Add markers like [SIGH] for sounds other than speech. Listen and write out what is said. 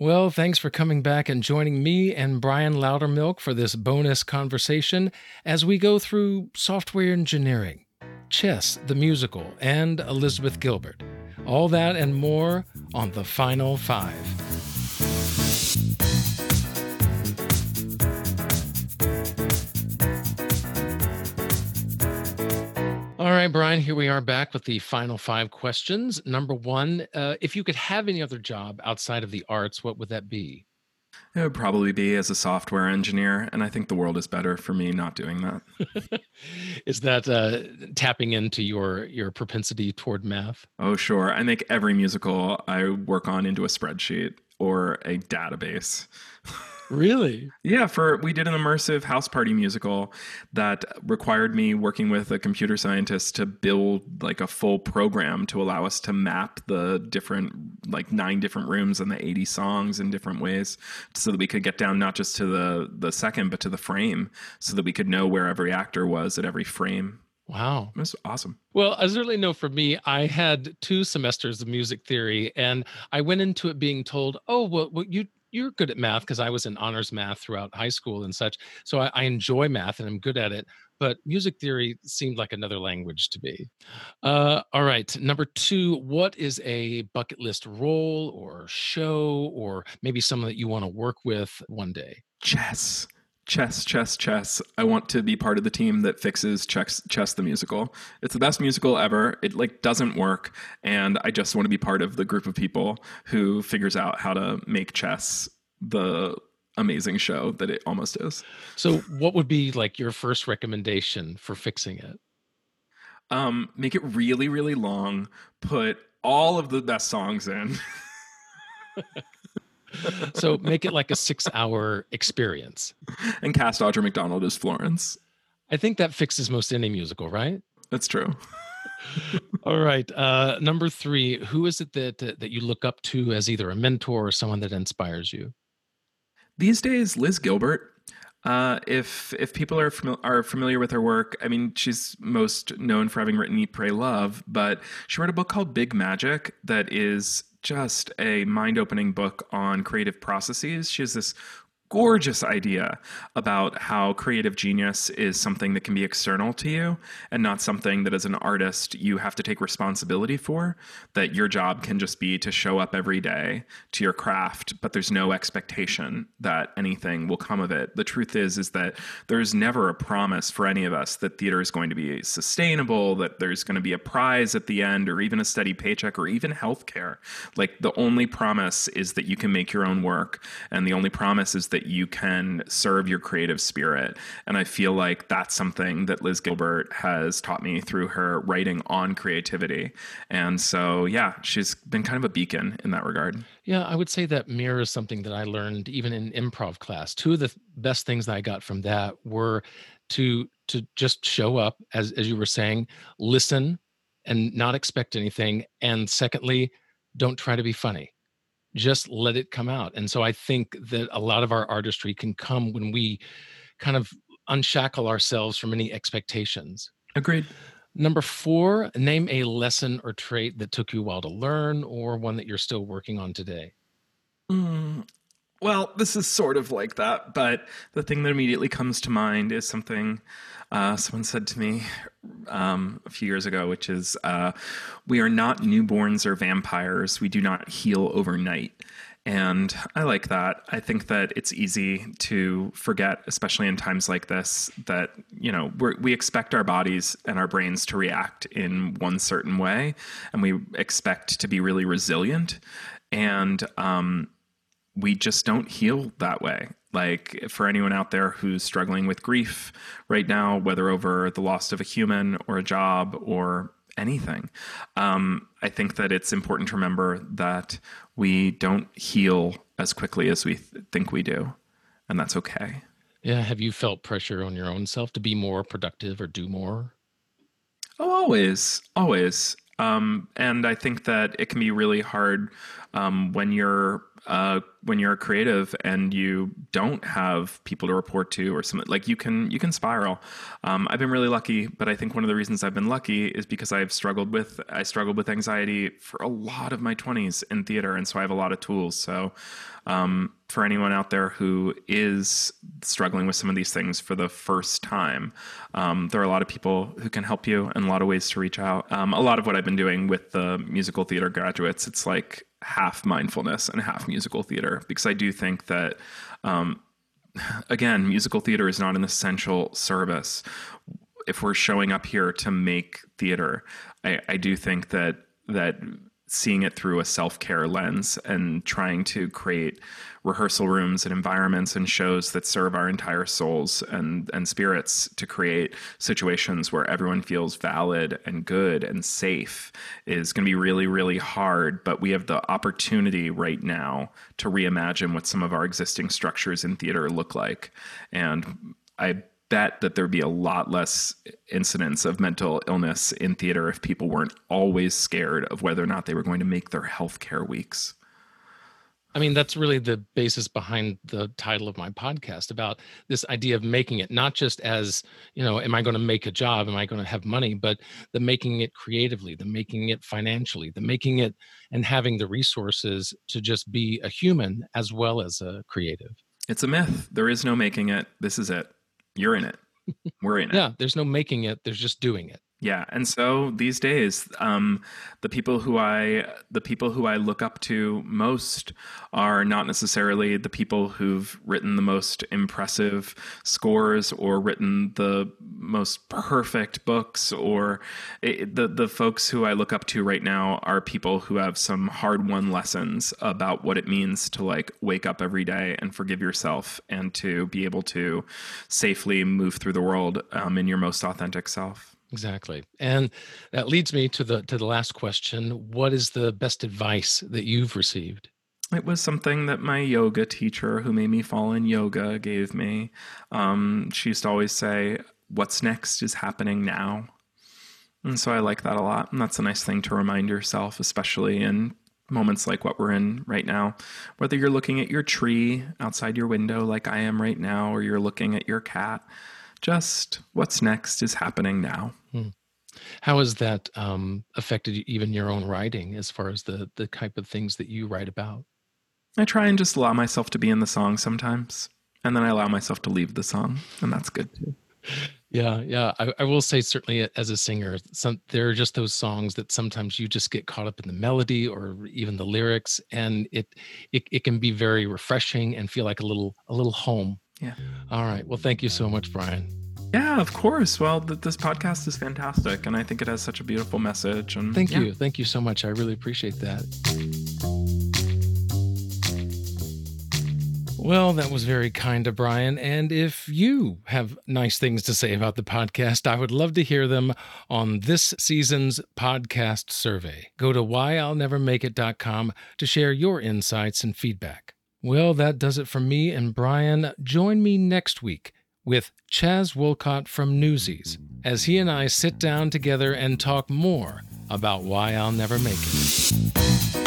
Well, thanks for coming back and joining me and Brian Lowdermilk for this bonus conversation as we go through software engineering, chess, the musical, and Elizabeth Gilbert. All that and more on the final five. Right, Brian, here we are back with the final five questions. Number one, uh, if you could have any other job outside of the arts, what would that be? It would probably be as a software engineer, and I think the world is better for me not doing that. [LAUGHS] is that uh, tapping into your your propensity toward math? Oh, sure. I make every musical I work on into a spreadsheet or a database. [LAUGHS] Really? yeah, for we did an immersive house party musical that required me working with a computer scientist to build like a full program to allow us to map the different like nine different rooms and the 80 songs in different ways so that we could get down not just to the the second but to the frame so that we could know where every actor was at every frame. Wow. That's awesome. Well, I certainly know for me, I had two semesters of music theory, and I went into it being told, oh, well, well you you're good at math because I was in honors math throughout high school and such. So I, I, enjoy math and I'm good at it. But music theory seemed like another language to me. Uh, all right. Number two, what is a bucket list role or show or maybe someone that you want to work with one day? Chess chess, chess, chess. I want to be part of the team that fixes chess, chess the musical. It's the best musical ever. It like doesn't work, and I just want to be part of the group of people who figures out how to make chess the amazing show that it almost is. So, what would be like your first recommendation for fixing it? Um, make it really, really long. Put all of the best songs in. [LAUGHS] so make it like a six hour experience. And cast Audra McDonald as Florence. I think that fixes most any musical, right? That's true. [LAUGHS] All right. Uh, number three, who is it that that you look up to as either a mentor or someone that inspires you? These days, Liz Gilbert. Uh, if if people are are familiar with her work, I mean, she's most known for having written Eat, Pray, Love, but she wrote a book called Big Magic that is just a mind opening book on creative processes. She has this gorgeous idea about how creative genius is something that can be external to you and not something that as an artist you have to take responsibility for that your job can just be to show up every day to your craft but there's no expectation that anything will come of it. The truth is is that there's never a promise for any of us that theater is going to be sustainable that there's going to be a prize at the end or even a steady paycheck or even healthcare. Like the only promise is that you can make your own work and the only promise is that that you can serve your creative spirit. And I feel like that's something that Liz Gilbert has taught me through her writing on creativity. And so, yeah, she's been kind of a beacon in that regard. Yeah, I would say that mirrors something that I learned even in improv class. Two of the best things that I got from that were to to just show up as as you were saying, listen and not expect anything and secondly, don't try to be funny just let it come out. And so I think that a lot of our artistry can come when we kind of unshackle ourselves from any expectations. Agreed. Number four, name a lesson or trait that took you a while to learn or one that you're still working on today. Mm, well, this is sort of like that, but the thing that immediately comes to mind is something uh, someone said to me um, a few years ago, which is uh, We are not newborns or vampires. We do not heal overnight. And I like that. I think that it's easy to forget, especially in times like this, that, you know, we expect our bodies and our brains to react in one certain way, and we expect to be really resilient. And, um, we just don't heal that way. Like for anyone out there who's struggling with grief right now, whether over the loss of a human or a job or anything, um, I think that it's important to remember that we don't heal as quickly as we th- think we do, and that's okay. Yeah. Have you felt pressure on your own self to be more productive or do more? Oh, always, always. Um, and I think that it can be really hard um, when you're uh, when you're a creative and you don't have people to report to or something like you can you can spiral um, i've been really lucky but i think one of the reasons i've been lucky is because i've struggled with i struggled with anxiety for a lot of my 20s in theater and so i have a lot of tools so um, for anyone out there who is struggling with some of these things for the first time, um, there are a lot of people who can help you and a lot of ways to reach out. Um, a lot of what I've been doing with the musical theater graduates, it's like half mindfulness and half musical theater because I do think that. Um, [LAUGHS] again, musical theater is not an essential service. If we're showing up here to make theater, I, I do think that that seeing it through a self-care lens and trying to create rehearsal rooms and environments and shows that serve our entire souls and and spirits to create situations where everyone feels valid and good and safe is going to be really really hard. But we have the opportunity right now to reimagine what some of our existing structures in theater look like. And I bet that there'd be a lot less incidents of mental illness in theater if people weren't always scared of whether or not they were going to make their healthcare weeks. I mean, that's really the basis behind the title of my podcast about this idea of making it not just as, you know, am I going to make a job? Am I going to have money? But the making it creatively, the making it financially, the making it and having the resources to just be a human as well as a creative. It's a myth. There is no making it. This is it you're in it. We're in it. yeah, there's no making it. There's just doing it. Yeah, and so these days, um, the people who I the people who I look up to most are not necessarily the people who've written the most impressive scores or written the most perfect books. Or it, the the folks who I look up to right now are people who have some hard won lessons about what it means to like wake up every day and forgive yourself and to be able to safely move through the world um, in your most authentic self. Exactly. And that leads me to the to the last question. What is the best advice that you've received? It was something that my yoga teacher, who made me fall in yoga, gave me. Um, she used to always say, What's next is happening now. And so I like that a lot. And that's a nice thing to remind yourself, especially in moments like what we're in right now. Whether you're looking at your tree outside your window, like I am right now, or you're looking at your cat, just what's next is happening now. Hmm. How has that um, affected even your own writing as far as the the type of things that you write about? I try and just allow myself to be in the song sometimes, and then I allow myself to leave the song, and that's good too. [LAUGHS] Yeah, yeah. I, I will say certainly as a singer, some there are just those songs that sometimes you just get caught up in the melody or even the lyrics, and it it, it can be very refreshing and feel like a little a little home. Yeah. All right. Well, thank you so much, Brian. Yeah, of course. Well, th- this podcast is fantastic, and I think it has such a beautiful message. And thank yeah. you, thank you so much. I really appreciate that. Well, that was very kind of Brian. And if you have nice things to say about the podcast, I would love to hear them on this season's podcast survey. Go to whyillnevermakeit.com to share your insights and feedback. Well, that does it for me and Brian. Join me next week with Chaz Wolcott from Newsies as he and I sit down together and talk more about why I'll never make it.